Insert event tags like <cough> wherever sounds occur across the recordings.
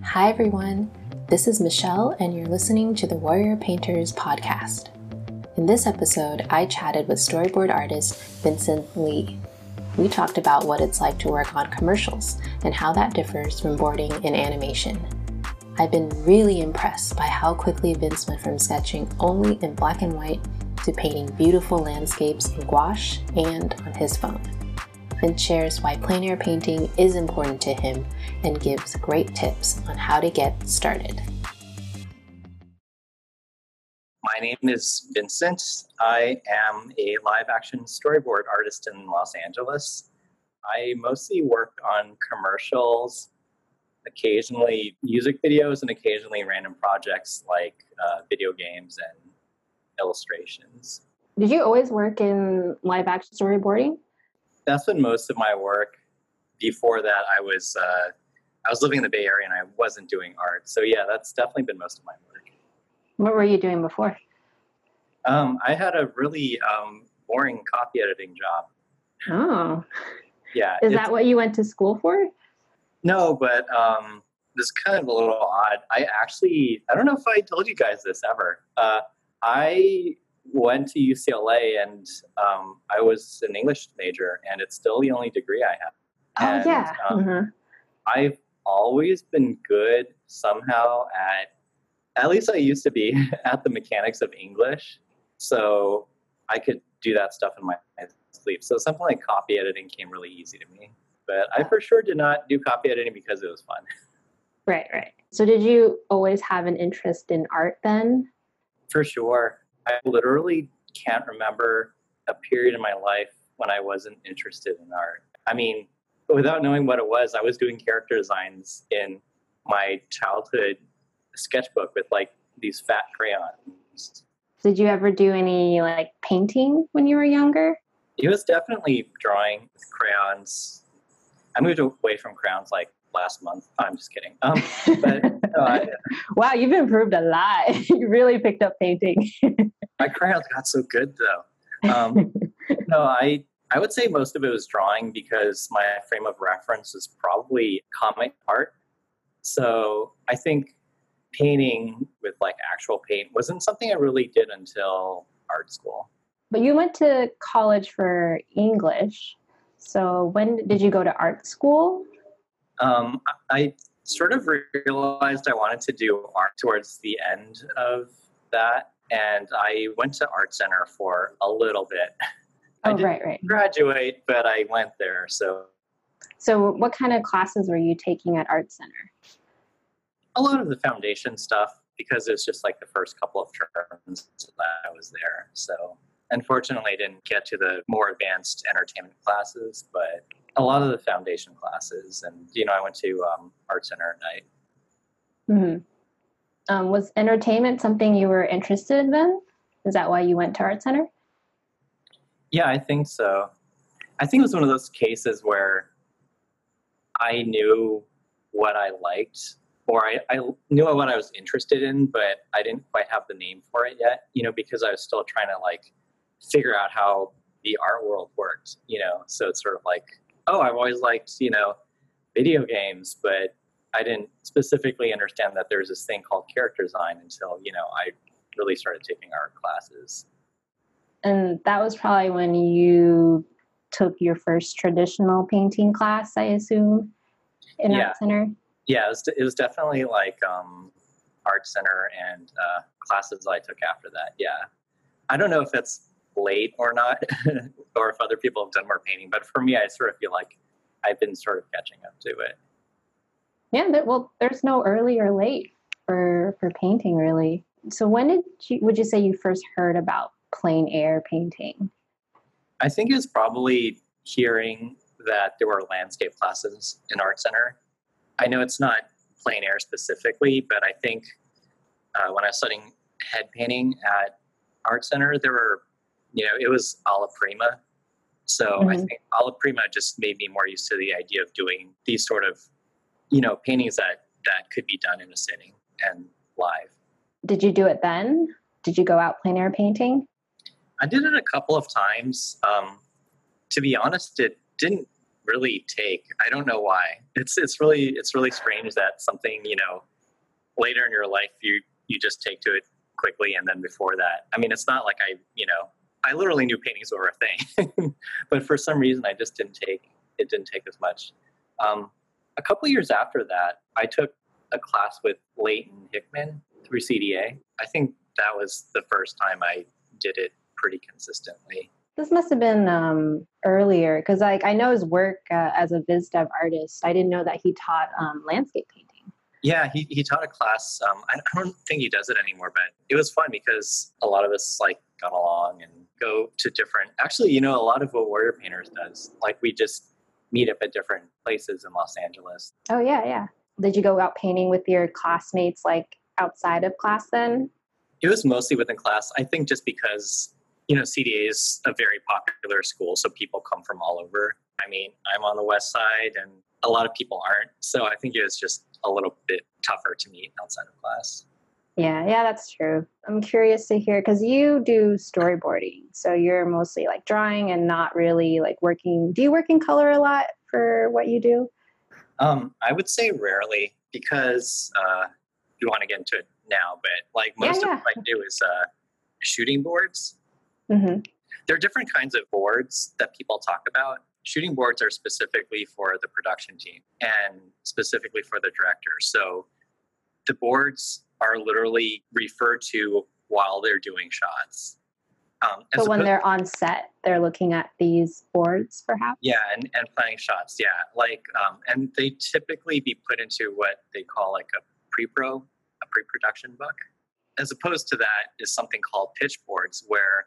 Hi, everyone. This is Michelle, and you're listening to the Warrior Painters podcast. In this episode, I chatted with storyboard artist Vincent Lee. We talked about what it's like to work on commercials and how that differs from boarding in animation. I've been really impressed by how quickly Vince went from sketching only in black and white to painting beautiful landscapes in gouache and on his phone. Vince shares why plein air painting is important to him and gives great tips on how to get started. My name is Vincent. I am a live action storyboard artist in Los Angeles. I mostly work on commercials, occasionally music videos, and occasionally random projects like uh, video games and illustrations. Did you always work in live action storyboarding? That's been most of my work. Before that, I was uh, I was living in the Bay Area and I wasn't doing art. So yeah, that's definitely been most of my work. What were you doing before? Um, I had a really um, boring copy editing job. Oh. Yeah. Is that what you went to school for? No, but um, this is kind of a little odd. I actually, I don't know if I told you guys this ever. Uh, I went to UCLA and um, I was an English major, and it's still the only degree I have. Oh, and, yeah. Um, Mhm. I've always been good somehow at, at least I used to be, <laughs> at the mechanics of English. So I could do that stuff in my sleep. So something like copy editing came really easy to me. But I for sure did not do copy editing because it was fun. <laughs> Right, right. So, did you always have an interest in art then? For sure. I literally can't remember a period in my life when I wasn't interested in art. I mean, without knowing what it was, I was doing character designs in my childhood sketchbook with like these fat crayons. Did you ever do any like painting when you were younger? It was definitely drawing with crayons. I moved away from crayons like last month. I'm just kidding. Um, but I, <laughs> Wow, you've improved a lot. <laughs> you really picked up painting. <laughs> my crayons got so good though. Um, no, I I would say most of it was drawing because my frame of reference is probably comic art. So I think painting with like actual paint wasn't something I really did until art school. but you went to college for English. So, when did you go to art school? Um, I sort of realized I wanted to do art towards the end of that, and I went to art center for a little bit. <laughs> I Oh, didn't right, right. graduate, but I went there. So So, what kind of classes were you taking at Art Center? a lot of the foundation stuff because it was just like the first couple of terms that I was there. So unfortunately, I didn't get to the more advanced entertainment classes, but a lot of the foundation classes. And you know, I went to um, art center at night. hmm Um, was entertainment something you were interested in then? Is that why you went to Art Center? Yeah, I think so. I think it was one of those cases where I knew what I liked, or I, I knew what I was interested in, but I didn't quite have the name for it yet, you know, because I was still trying to like figure out how the art world worked, you know. So it's sort of like, oh, I've always liked, you know, video games, but I didn't specifically understand that there's this thing called character design until, you know, I really started taking art classes. And that was probably when you took your first traditional painting class, I assume, in Yeah. Art Center. yeah, it was, it was definitely like um, art center and uh, classes I took after that. Yeah, I don't know if it's late or not, <laughs> or if other people have done more painting, but for me, I sort of feel like I've been sort of catching up to it. Yeah, well, there's no early or late for for painting, really. So when did you would you say you first heard about plein air painting? I think it was probably hearing that there were landscape classes in art center. I know it's not plein air specifically, but I think uh, when I was studying head painting at art center, there were, you know, it was alla prima. So I Mhm. think alla prima just made me more used to the idea of doing these sort of, you know, paintings that that could be done in a sitting and live. Did you do it then? Did you go out plein air painting? I did it a couple of times. Um, to be honest, it didn't really take. I don't know why. It's it's really it's really strange that something you know later in your life you you just take to it quickly, and then before that, I mean, it's not like I you know I literally knew paintings were a thing, <laughs> but for some reason I just didn't take it didn't take as much. Um, a couple years after that, I took a class with Leighton Hickman through CDA. I think that was the first time I did it pretty consistently. This must have been um, earlier because like I know his work uh, as a vis dev artist. I didn't know that he taught um, landscape painting. Yeah, he, he taught a class. Um, I don't think he does it anymore, but it was fun because a lot of us like got along and go to different. Actually, you know, a lot of what Warrior Painters does, like we just meet up at different places in Los Angeles. Oh yeah, yeah. Did you go out painting with your classmates like outside of class then? It was mostly within class. I think just because you know CDA is a very popular school, so people come from all over. I mean, I'm on the west side, and a lot of people aren't. So I think it was just a little bit tougher to meet outside of class. Yeah, yeah, that's true. I'm curious to hear because you do storyboarding, so you're mostly like drawing and not really like working. Do you work in color a lot for what you do? Um, I would say rarely because uh, you want to get into it now, but like most yeah, yeah. of what I do is uh, shooting boards. Mm-hmm. There are different kinds of boards that people talk about. Shooting boards are specifically for the production team and specifically for the director. So the boards are literally referred to while they're doing shots. Um, so when they're on set, they're looking at these boards, perhaps. Yeah, and, and planning shots. Yeah, like um, and they typically be put into what they call like a pre-pro, a pre-production book. As opposed to that is something called pitch boards, where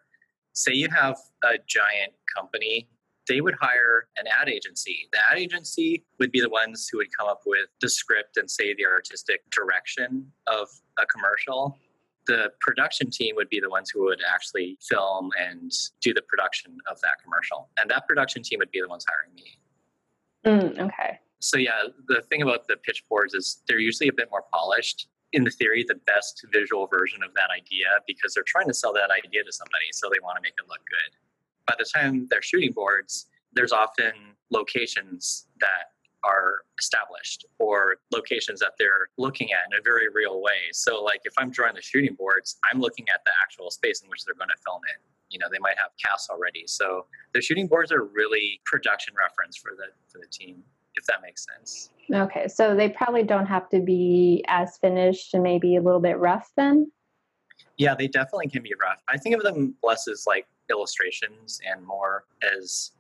say you have a giant company they would hire an ad agency. The ad agency would be the ones who would come up with the script and say the artistic direction of a commercial. The production team would be the ones who would actually film and do the production of that commercial. And that production team would be the ones hiring me. Mm, okay. So, yeah, the thing about the pitch boards is they're usually a bit more polished. In the theory, the best visual version of that idea because they're trying to sell that idea to somebody, so they want to make it look good by the time they're shooting boards, there's often locations that are established or locations that they're looking at in a very real way. So, like if I'm drawing the shooting boards, I'm looking at the actual space in which they're going to film it. You know, they might have casts already. So the shooting boards are really production reference for the for the team, if that makes sense. Okay, so they probably don't have to be as finished and maybe a little bit rough then. Yeah, they definitely can be rough. I think of them less as like illustrations and more as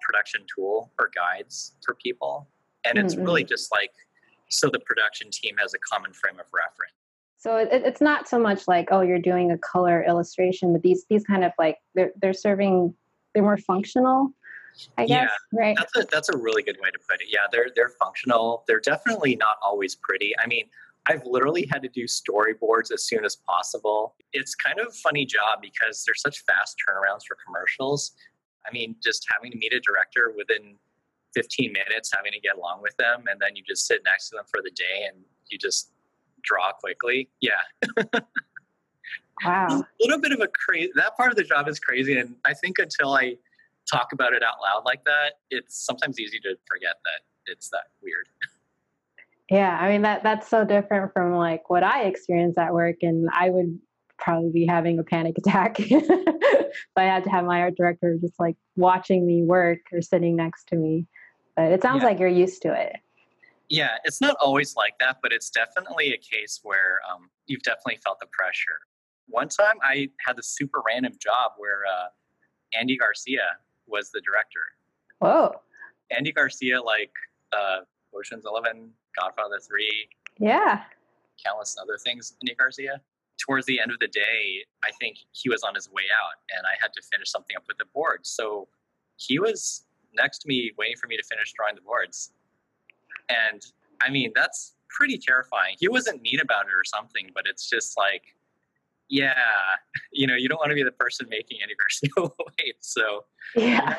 production tool or guides for people. And it's mm-hmm. really just like so the production team has a common frame of reference. So it, it's not so much like oh you're doing a color illustration, but these these kind of like they're they're serving they're more functional. I guess yeah, right. That's a that's a really good way to put it. Yeah, they're they're functional. They're definitely not always pretty. I mean, I've literally had to do storyboards as soon as possible. It's kind of a funny job because there's such fast turnarounds for commercials. I mean, just having to meet a director within 15 minutes, having to get along with them, and then you just sit next to them for the day and you just draw quickly. Yeah. wow. <laughs> a little bit of a crazy, that part of the job is crazy. And I think until I talk about it out loud like that, it's sometimes easy to forget that it's that weird. <laughs> Yeah, I mean that that's so different from like what I experienced at work, and I would probably be having a panic <laughs> attack if I had to have my art director just like watching me work or sitting next to me. But it sounds yeah. like you're used to it. Yeah, it's not always like that, but it's definitely a case where um, you've definitely felt the pressure. One time I had this super random job where uh, Andy Garcia was the director. Whoa. Andy Garcia, like uh, Ocean's Eleven, Godfather 3. Yeah. Countless other things, Andy Garcia. Towards the end of the day, I think he was on his way out and I had to finish something up with the board. So he was next to me waiting for me to finish drawing the boards. And I mean, that's pretty terrifying. He wasn't mean about it or something, but it's just like, yeah, <laughs> you know, you don't want to be the person making Garcia <laughs> wait. So yeah.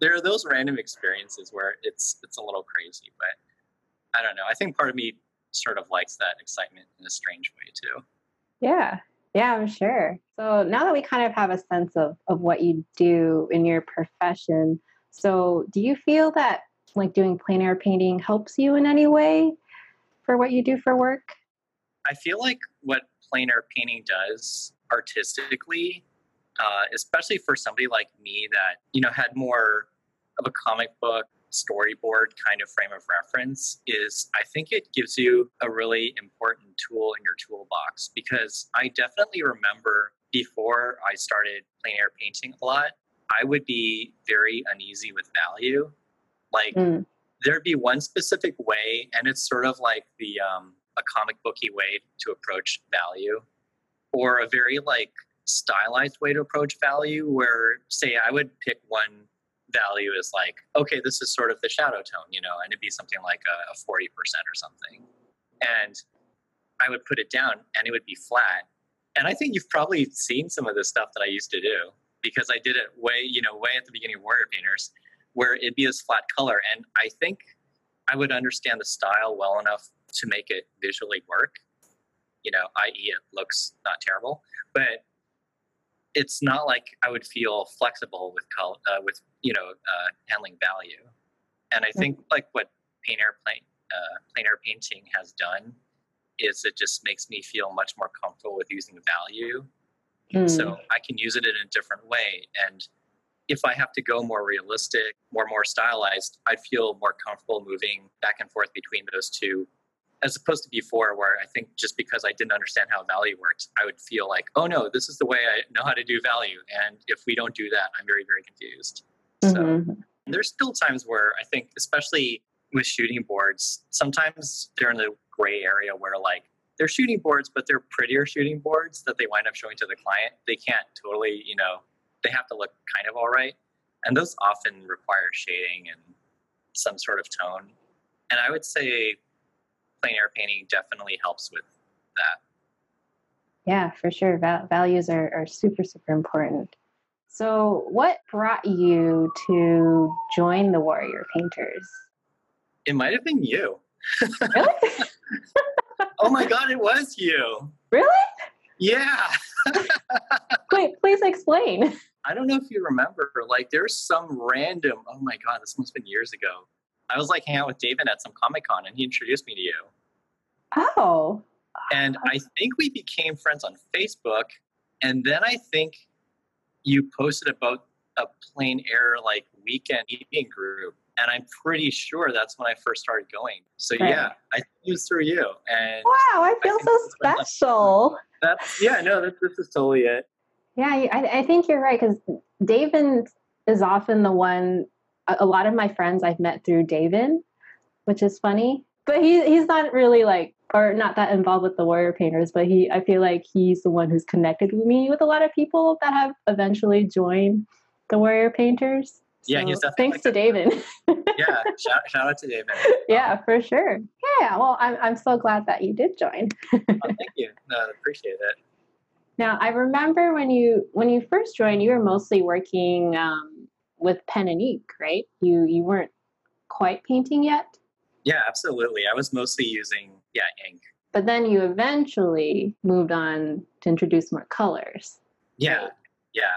there are those random experiences where it's it's a little crazy, but I don't know. I think part of me sort of likes that excitement in a strange way too. Yeah. Yeah, I'm sure. So now that we kind of have a sense of, of what you do in your profession, so do you feel that like doing plein air painting helps you in any way for what you do for work? I feel like what plein air painting does artistically, uh, especially for somebody like me that you know had more of a comic book storyboard kind of frame of reference is I think it gives you a really important tool in your toolbox because I definitely remember before I started plein air painting a lot, I would be very uneasy with value. Like mm. there'd be one specific way, and it's sort of like the um, a comic booky way to approach value, or a very like stylized way to approach value. Where say I would pick one value is like, okay, this is sort of the shadow tone, you know, and it'd be something like a forty percent or something, and I would put it down, and it would be flat. And I think you've probably seen some of the stuff that I used to do because I did it way, you know, way at the beginning of Warrior Painters, where it'd be this flat color. And I think I would understand the style well enough to make it visually work. You know, i.e., it looks not terrible, but it's not like I would feel flexible with color, uh, with you know, uh, handling value. And I think like what plein air plein, uh, plein air painting has done is it just makes me feel much more comfortable with using value Mm. So I can use it in a different way. And if I have to go more realistic, more more stylized, I'd feel more comfortable moving back and forth between those two, as opposed to before, where I think just because I didn't understand how value works, I would feel like, oh no, this is the way I know how to do value, and if we don't do that, I'm very very confused. Mm-hmm. So there's still times where I think, especially with shooting boards, sometimes they're in the gray area where like they're shooting boards, but they're prettier shooting boards that they wind up showing to the client. They can't totally, you know, they have to look kind of all right. And those often require shading and some sort of tone. And I would say plein air painting definitely helps with that. Yeah, for sure. Val- values are, are super, super important. So, what brought you to join the Warrior Painters? It might have been you. Really? <laughs> oh my god, it was you. Really? Yeah. <laughs> Wait, please explain. I don't know if you remember, like there's some random oh my god, this must have been years ago. I was like hanging out with David at some Comic Con and he introduced me to you. Oh. And I think we became friends on Facebook. And then I think you posted about a plein air like weekend eating group and I'm pretty sure that's when I first started going. So right. yeah, I think it was through you. And wow, I feel I so special. That's yeah, no, this, this is totally it. Yeah, I, I think you're right because David is often the one. A, lot of my friends I've met through David, which is funny. But he he's not really like or not that involved with the warrior painters, but he I feel like he's the one who's connected with me with a lot of people that have eventually joined the warrior painters. So yeah, he's definitely thanks to David. <laughs> yeah, shout, shout out to David. <laughs> Yeah, um, for sure. Yeah, well, I'm I'm so glad that you did join. oh, thank <laughs> you. No, appreciate it. Now, I remember when you when you first joined, you were mostly working um, with pen and ink, right? You you weren't quite painting yet. Yeah, absolutely. I was mostly using yeah ink. But then you eventually moved on to introduce more colors. Yeah, yeah.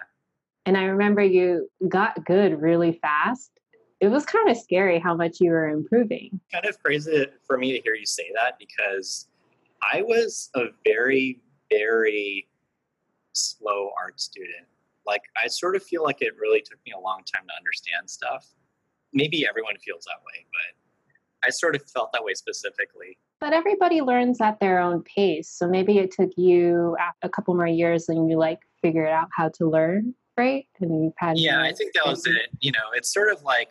And I remember you got good really fast. It was kind of scary how much you were improving. Kind of crazy for me to hear you say that because I was a very, very slow art student. Like, I sort of feel like it really took me a long time to understand stuff. Maybe everyone feels that way, but I sort of felt that way specifically. But everybody learns at their own pace. So maybe it took you a couple more years and you like figured out how to learn right? And you've had yeah, I think that was it. You know, it's sort of like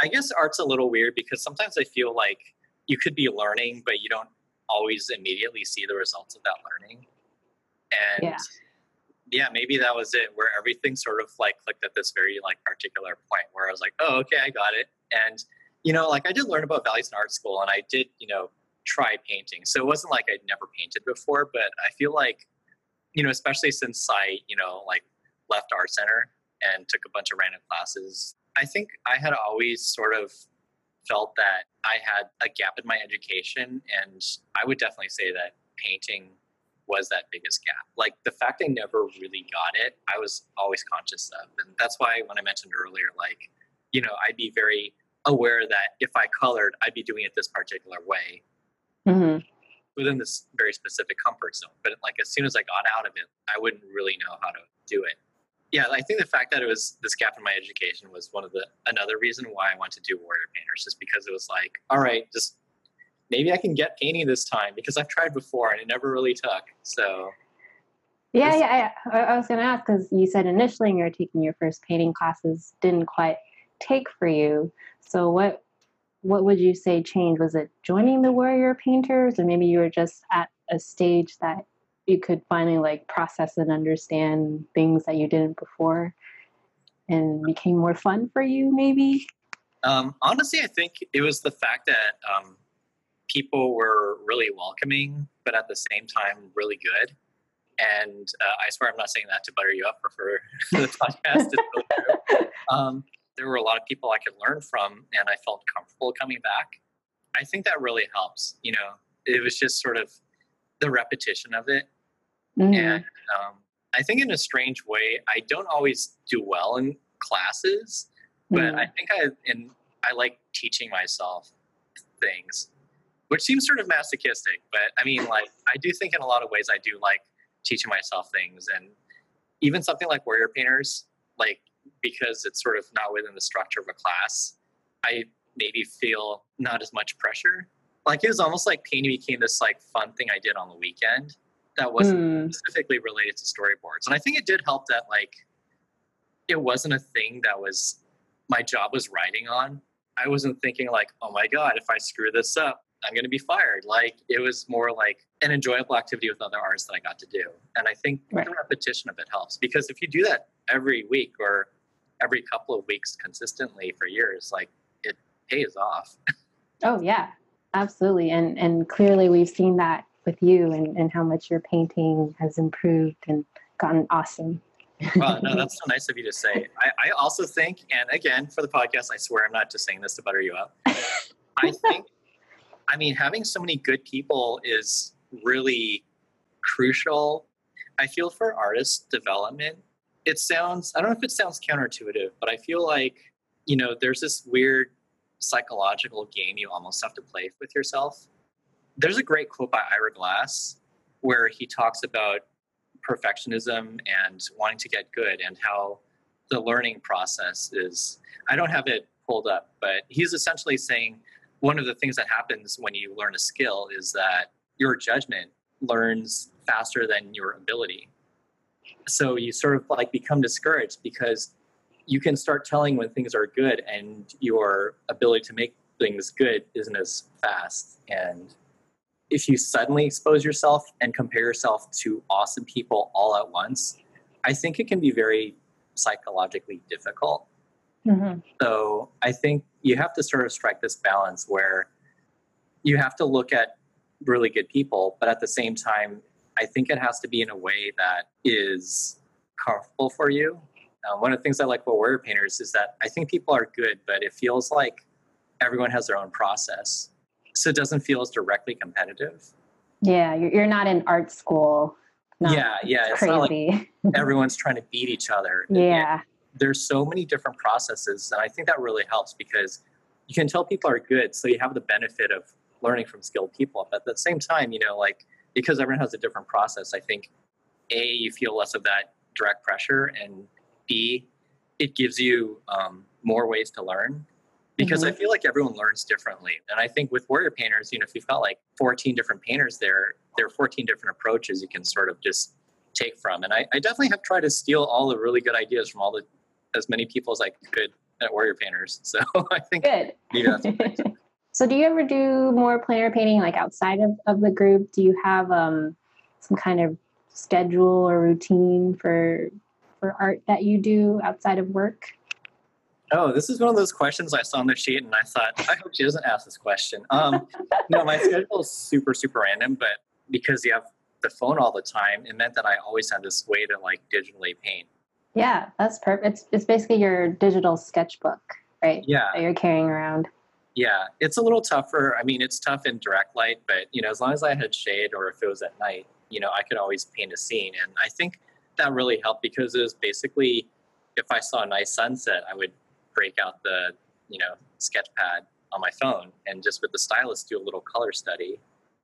I guess art's a little weird because sometimes I feel like you could be learning, but you don't always immediately see the results of that learning. And yeah, yeah maybe that was it, where everything sort of like clicked at this very like particular point where I was like, oh, okay, I got it. And you know, like I did learn about values in art school, and I did, you know, try painting. So it wasn't like I'd never painted before, but I feel like, you know, especially since I, you know, like left art center and took a bunch of random classes. I think I had always sort of felt that I had a gap in my education, and I would definitely say that painting was that biggest gap. Like the fact I never really got it, I was always conscious of. And that's why when I mentioned earlier, like, you know, I'd be very aware that if I colored, I'd be doing it this particular way hmm within this very specific comfort zone. But like as soon as I got out of it, I wouldn't really know how to do it. Yeah, I think the fact that it was this gap in my education was one of the another reason why I wanted to do warrior painters, just because it was like, all right, just maybe I can get painting this time because I've tried before and it never really took. So Yeah, yeah. I, I was going to ask because you said initially you were taking your first painting classes didn't quite take for you. So what what would you say changed? Was it joining the warrior painters, or maybe you were just at a stage that you could finally like process and understand things that you didn't before, and became more fun for you? Maybe. Um, honestly, I think it was the fact that um, people were really welcoming, but at the same time, really good. And uh, I swear I'm not saying that to butter you up or for <laughs> the podcast. It's really true. <laughs> Um, there were a lot of people I could learn from, and I felt comfortable coming back. I think that really helps. You know, it was just sort of the repetition of it. Mhm. And um, I think in a strange way, I don't always do well in classes but Mm. I think I and I like teaching myself things, which seems sort of masochistic. But I mean, like I do think in a lot of ways I do like teaching myself things, and even something like warrior painters, like because it's sort of not within the structure of a class, I maybe feel not as much pressure. Like it was almost like painting became this like fun thing I did on the weekend that wasn't Mm. specifically related to storyboards. And I think it did help that like it wasn't a thing that was my job was writing on. I wasn't thinking like, oh my god, if I screw this up, I'm going to be fired. Like it was more like an enjoyable activity with other artists that I got to do. And I think Right. the repetition of it helps because if you do that every week or every couple of weeks consistently for years, like it pays off. <laughs> Oh yeah, absolutely. And and clearly we've seen that with you and, and how much your painting has improved and gotten awesome. Well, no, <laughs> that's so nice of you to say. I, I also think, and again, for the podcast, I swear I'm not just saying this to butter you up. <laughs> I think, I mean, having so many good people is really crucial. I feel for artist development. It sounds, I don't know if it sounds counterintuitive, but I feel like, you know, there's this weird psychological game you almost have to play with yourself. There's a great quote by Ira Glass where he talks about perfectionism and wanting to get good and how the learning process is i don't have it pulled up but he's essentially saying one of the things that happens when you learn a skill is that your judgment learns faster than your ability so you sort of like become discouraged because you can start telling when things are good and your ability to make things good isn't as fast and if you suddenly expose yourself and compare yourself to awesome people all at once, I think it can be very psychologically difficult. Mm-hmm. So I think you have to sort of strike this balance where you have to look at really good people, but at the same time, I think it has to be in a way that is comfortable for you. Uh, one of the things I like about warrior painters is that I think people are good, but it feels like everyone has their own process. So it doesn't feel as directly competitive. Yeah, you're, not in art school. Not yeah, yeah. It's not like crazy. <laughs> everyone's trying to beat each other. yeah. There's so many different processes, and I think that really helps because you can tell people are good, so you have the benefit of learning from skilled people. But at the same time, you know, like because everyone has a different process, I think a you feel less of that direct pressure, and b it gives you um, more ways to learn because I feel like everyone learns differently. And I think with warrior painters, you know, if you've got like 14 different painters there, there are 14 different approaches you can sort of just take from. And I, I definitely have tried to steal all the really good ideas from all the as many people as I could at warrior painters. So <laughs> I think Good. maybe that's it. so do you ever do more plein air painting like outside of, of the group? Do you have um, some kind of schedule or routine for for art that you do outside of work? Oh, this is one of those questions I saw on the sheet, and I thought, I hope she doesn't ask this question. Um, no, my <laughs> schedule is super, super random, but because you have the phone all the time, it meant that I always had this way to like digitally paint. Yeah, that's perfect. It's it's basically your digital sketchbook, right? Yeah, That you're carrying around. yeah. It's a little tougher. I mean, it's tough in direct light, but you know, as long as I had shade or if it was at night, you know, I could always paint a scene. And I think that really helped because it was basically if I saw a nice sunset, I would break out the you know, sketch pad on my phone and just with the stylus do a little color study.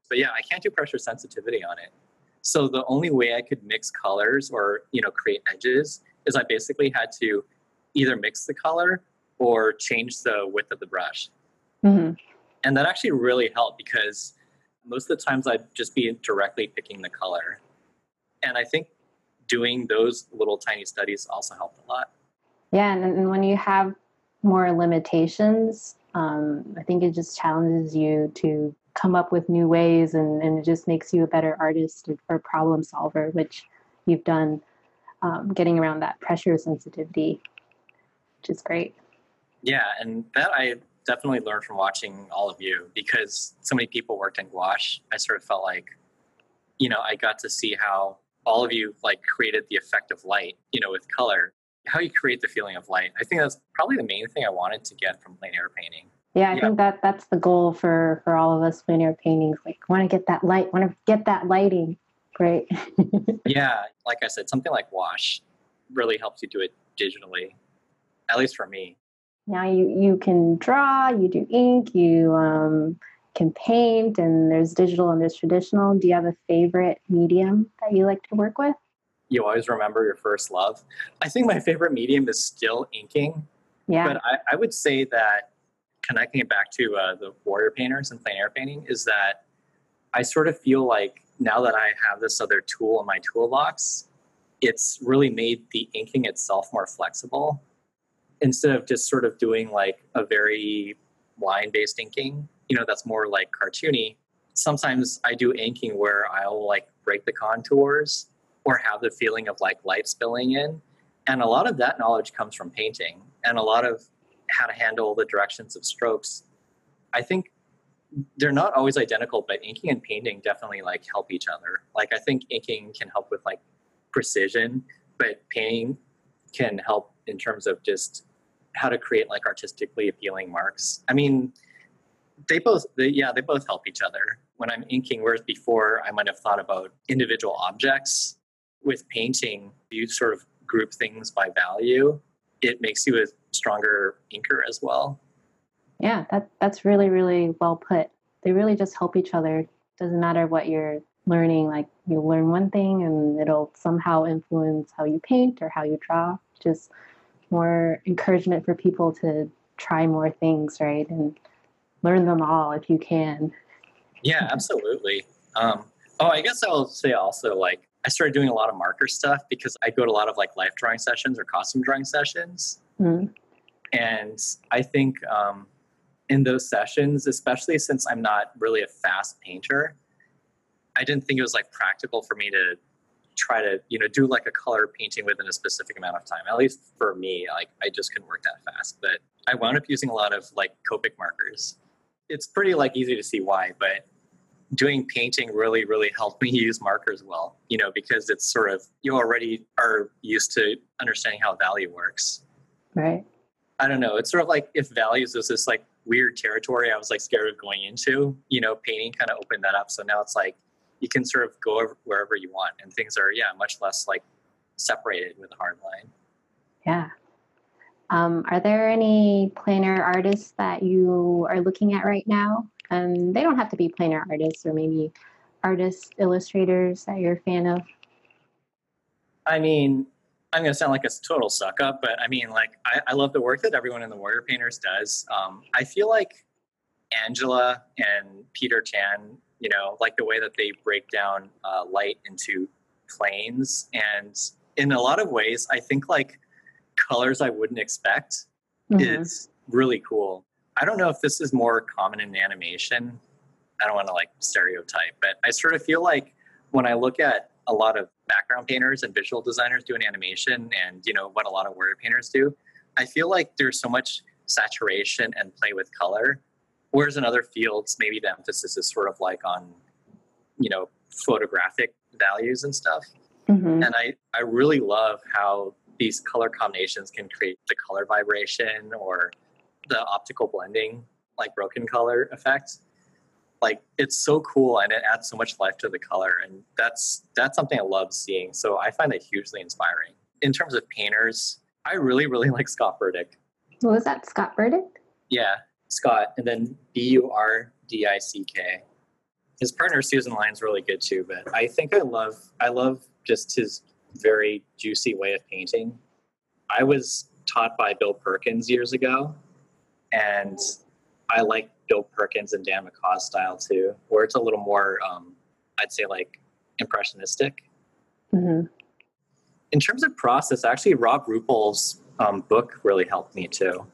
But yeah, I can't do pressure sensitivity on it. So the only way I could mix colors or, you know, create edges is I basically had to either mix the color or change the width of the brush. Mm-hmm. And that actually really helped because most of the times I'd just be directly picking the color. And I think doing those little tiny studies also helped a lot. Yeah, and, and when you have more limitations, um, I think it just challenges you to come up with new ways and, and it just makes you a better artist or problem solver, which you've done um, getting around that pressure sensitivity, which is great. Yeah, and that I definitely learned from watching all of you because so many people worked in gouache. I sort of felt like, you know, I got to see how all of you like created the effect of light, you know, with color, how you create the feeling of light. I think that's probably the main thing I wanted to get from plein air painting. Yeah, I yeah. think that that's the goal for for all of us plein air paintings. Like, want to get that light, want to get that lighting. Great. <laughs> yeah, like I said, something like gouache really helps you do it digitally, at least for me. Now you you can draw, you do ink, you um, can paint, and there's digital and there's traditional. Do you have a favorite medium that you like to work with? You always remember your first love. I think my favorite medium is still inking. Yeah. But I, I would say that connecting it back to uh, the warrior painters and plein air painting is that I sort of feel like now that I have this other tool in my toolbox, it's really made the inking itself more flexible. Instead of just sort of doing like a very line based inking, you know, that's more like cartoony. Sometimes I do inking where I'll like break the contours or have the feeling of like light spilling in. And a lot of that knowledge comes from painting and a lot of how to handle the directions of strokes. I think they're not always identical, but inking and painting definitely like help each other. Like I think inking can help with like precision, but painting can help in terms of just how to create like artistically appealing marks. I mean, they both, they, yeah, they both help each other. When I'm inking, whereas before I might have thought about individual objects, with painting, you sort of group things by value. It makes you a stronger inker as well. Yeah, that that's really really well put. They really just help each other. Doesn't matter what you're learning. Like you learn one thing, and it'll somehow influence how you paint or how you draw. Just more encouragement for people to try more things, right, and learn them all if you can. Yeah, <laughs> absolutely. Um, oh, I guess I'll say also like I started doing a lot of marker stuff because I go to a lot of like life drawing sessions or costume drawing sessions. Mm-hmm. And I think um, in those sessions, especially since I'm not really a fast painter, I didn't think it was like practical for me to try to you know do like a color painting within a specific amount of time. At least for me, like I just couldn't work that fast. But I wound up using a lot of like Copic markers. It's pretty like easy to see why, but doing painting really really helped <laughs> me use markers well you know because it's sort of you already are used to understanding how value works right i don't know it's sort of like if values is this like weird territory i was like scared of going into you know painting kind of opened that up. So now it's like you can sort of go wherever you want and things are yeah much less like separated with a hard line. Yeah. Um, are there any plein air artists that you are looking at right now? And they don't have to be plein air artists or maybe artists, illustrators that you're a fan of. I mean, I'm going to sound like a total suck up, but I mean, like, I, I love the work that everyone in the Warrior Painters does. Um, I feel like Angela and Peter Chan, you know, like the way that they break down uh, light into planes. And in a lot of ways, I think like colors I wouldn't expect mm-hmm. is really cool. I don't know if this is more common in animation. I don't want to like stereotype, but I sort of feel like when I look at a lot of background painters and visual designers doing animation and you know what a lot of warrior painters do, I feel like there's so much saturation and play with color. Whereas in other fields, maybe the emphasis is sort of like on, you know, photographic values and stuff. Mm-hmm. And I, I really love how these color combinations can create the color vibration or the optical blending, like broken color effect. Like it's so cool and it adds so much life to the color. And that's that's something I love seeing. So I find that hugely inspiring. In terms of painters, I really, really <laughs> like Scott Burdick. What was that? Scott Burdick? Yeah, Scott, and then B U R D I C K. His partner Susan Lyon's really good too, but I think I love I love just his very juicy way of painting. I was taught by Bill Perkins years ago, and I like Bill Perkins and Dan McCaw's style too, where it's a little more, um, I'd say, like impressionistic. Mm-hmm. In terms of process, actually, Rob Ruppel's um, book really helped me too.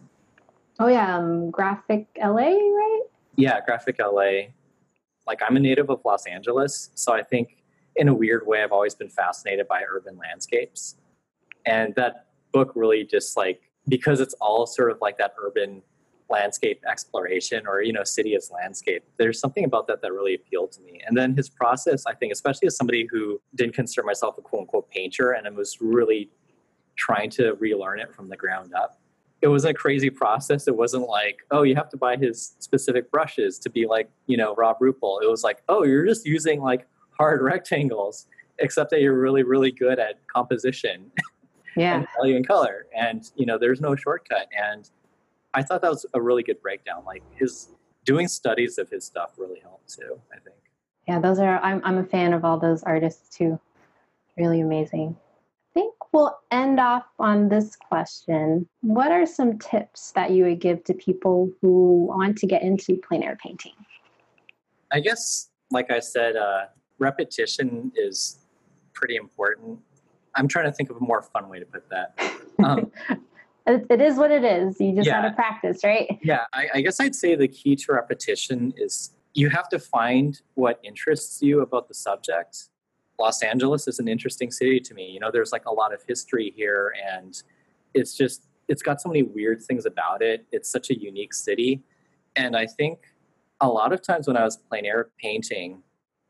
Oh yeah, um, Graphic LA, right? Yeah, Graphic LA. Like I'm a native of Los Angeles, so I think in a weird way I've always been fascinated by urban landscapes. And that book really just like because it's all sort of like that urban landscape exploration or you know city as landscape there's something about that that really appealed to me. And then his process i think especially as somebody who didn't consider myself a quote unquote painter and i was really trying to relearn it from the ground up it wasn't a crazy process. It wasn't like oh you have to buy his specific brushes to be like you know rob ruppel it was like oh you're just using like hard <laughs> rectangles except that you're really really good at composition yeah. <laughs> and value and color. And you know there's no shortcut. And i thought that was a really good breakdown like his doing studies of his stuff really helped too i think. Yeah those are i'm, I'm a fan of all those artists too. Really amazing. I think we'll end off on this question. What are some tips that you would give to people who want to get into plein air painting? I guess like i said uh, repetition is pretty important. I'm trying to think of a more fun way to put that. <laughs> Um, it is what it is. You just yeah, got to practice, right? Yeah, I, I guess I'd say the key to repetition is you have to find what interests you about the subject. Los Angeles is an interesting city to me. You know, there's like a lot of history here, and it's just it's got so many weird things about it. It's such a unique city, and I think a lot of times when I was plein air painting,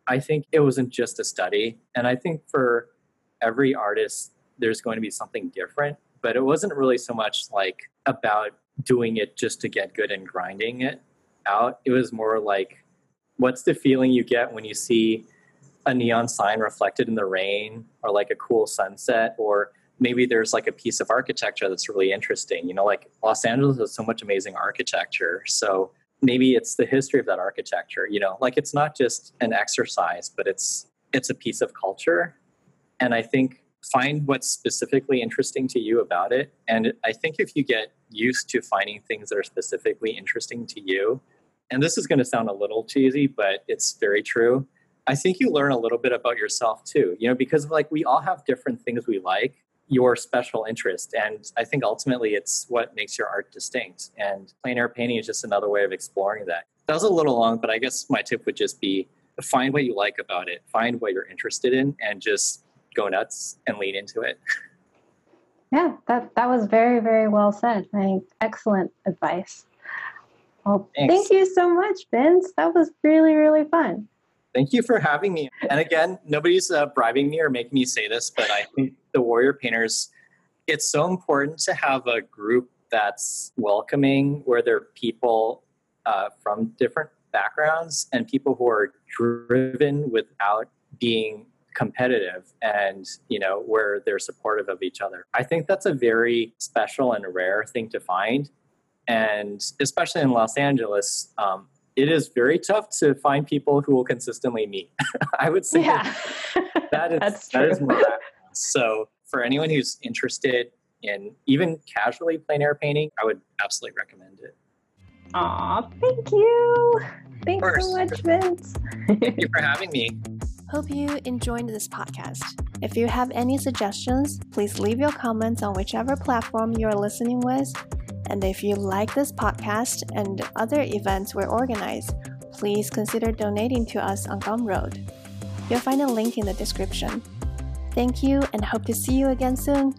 I think it wasn't just a study, and I think for every artist there's going to be something different but it wasn't really so much like about doing it just to get good and grinding it out. It was more like what's the feeling you get when you see a neon sign reflected in the rain or like a cool sunset? Or maybe there's like a piece of architecture that's really interesting. You know like los angeles has so much amazing architecture so maybe it's the history of that architecture you know? Like it's not just an exercise but it's it's a piece of culture. And I think find what's specifically interesting to you about it. And I think if you get used to finding things that are specifically interesting to you, and this is going to sound a little cheesy, but it's very true. I think you learn a little bit about yourself too, you know, because like we all have different things we like, your special interest. And I think ultimately it's what makes your art distinct. And plein air painting is just another way of exploring that. That was a little long, but I guess my tip would just be find what you like about it, find what you're interested in, and just go nuts and lean into it. Yeah, that, that was very, very well said. I think excellent advice. Well, Thanks. thank you so much, Vince. That was really, really fun. Thank you for having me. And again, nobody's uh, bribing me or making me say this, but I think the Warrior Painters, it's so important to have a group that's welcoming, where there are people uh, from different backgrounds and people who are driven without being competitive and you know where they're supportive of each other i think that's a very special and rare thing to find and especially in los angeles um, it is very tough to find people who will consistently meet <laughs> i would say yeah. that <laughs> is that's that is so for anyone who's interested in even casually plein air painting i would absolutely recommend it Aw, thank you. Thanks so much, Vince. thank you for having me. Hope you enjoyed this podcast. If you have any suggestions, please leave your comments on whichever platform you are listening with. And if you like this podcast and other events we organize, please consider donating to us on Gumroad. You'll find a link in the description. Thank you and hope to see you again soon.